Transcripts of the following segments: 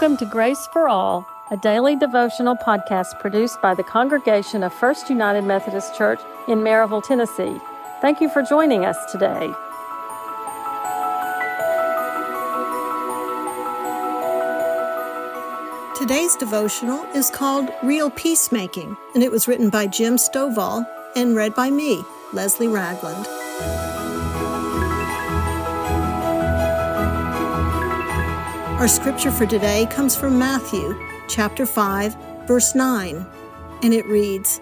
Welcome to Grace for All, a daily devotional podcast produced by the congregation of First United Methodist Church in Maryville, Tennessee. Thank you for joining us today. Today's devotional is called Real Peacemaking, and it was written by Jim Stovall and read by me, Leslie Ragland. Our scripture for today comes from Matthew chapter 5, verse 9, and it reads,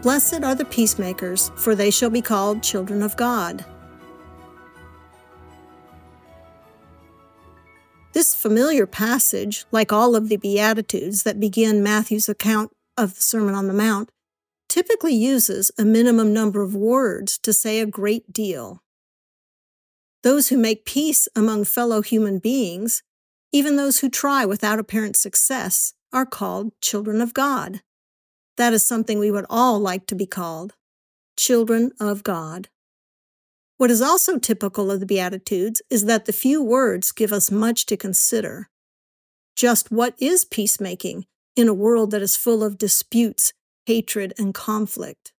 Blessed are the peacemakers, for they shall be called children of God. This familiar passage, like all of the Beatitudes that begin Matthew's account of the Sermon on the Mount, typically uses a minimum number of words to say a great deal. Those who make peace among fellow human beings even those who try without apparent success are called children of God. That is something we would all like to be called children of God. What is also typical of the Beatitudes is that the few words give us much to consider. Just what is peacemaking in a world that is full of disputes, hatred, and conflict?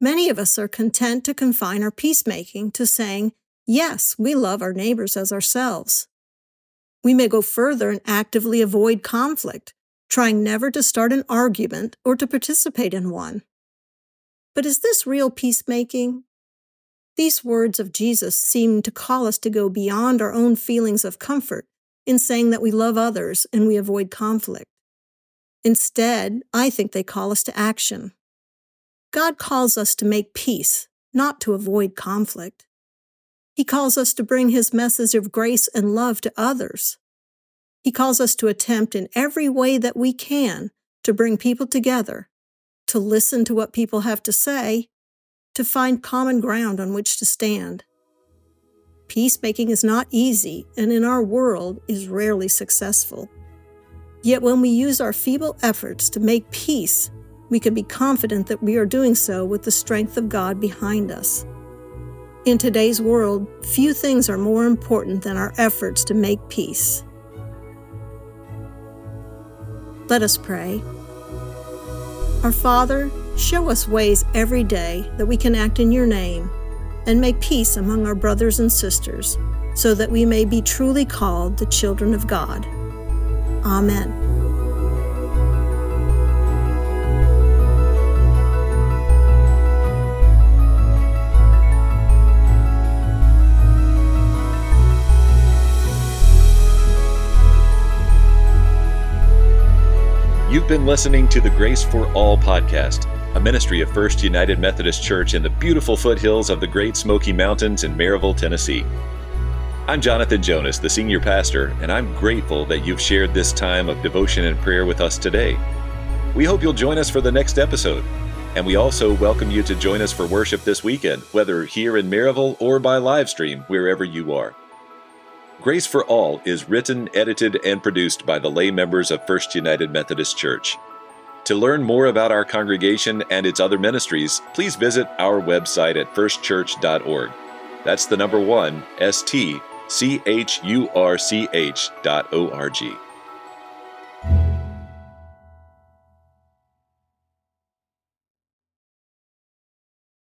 Many of us are content to confine our peacemaking to saying, Yes, we love our neighbors as ourselves. We may go further and actively avoid conflict, trying never to start an argument or to participate in one. But is this real peacemaking? These words of Jesus seem to call us to go beyond our own feelings of comfort in saying that we love others and we avoid conflict. Instead, I think they call us to action. God calls us to make peace, not to avoid conflict. He calls us to bring His message of grace and love to others. He calls us to attempt in every way that we can to bring people together, to listen to what people have to say, to find common ground on which to stand. Peacemaking is not easy and in our world is rarely successful. Yet when we use our feeble efforts to make peace, we can be confident that we are doing so with the strength of God behind us. In today's world, few things are more important than our efforts to make peace. Let us pray. Our Father, show us ways every day that we can act in your name and make peace among our brothers and sisters so that we may be truly called the children of God. Amen. You've been listening to the Grace for All podcast, a ministry of First United Methodist Church in the beautiful foothills of the Great Smoky Mountains in Maryville, Tennessee. I'm Jonathan Jonas, the senior pastor, and I'm grateful that you've shared this time of devotion and prayer with us today. We hope you'll join us for the next episode. And we also welcome you to join us for worship this weekend, whether here in Maryville or by live stream, wherever you are. Grace for All is written, edited, and produced by the lay members of First United Methodist Church. To learn more about our congregation and its other ministries, please visit our website at 1stchurch.org. That's the number one, S T C H U R C H dot O R G.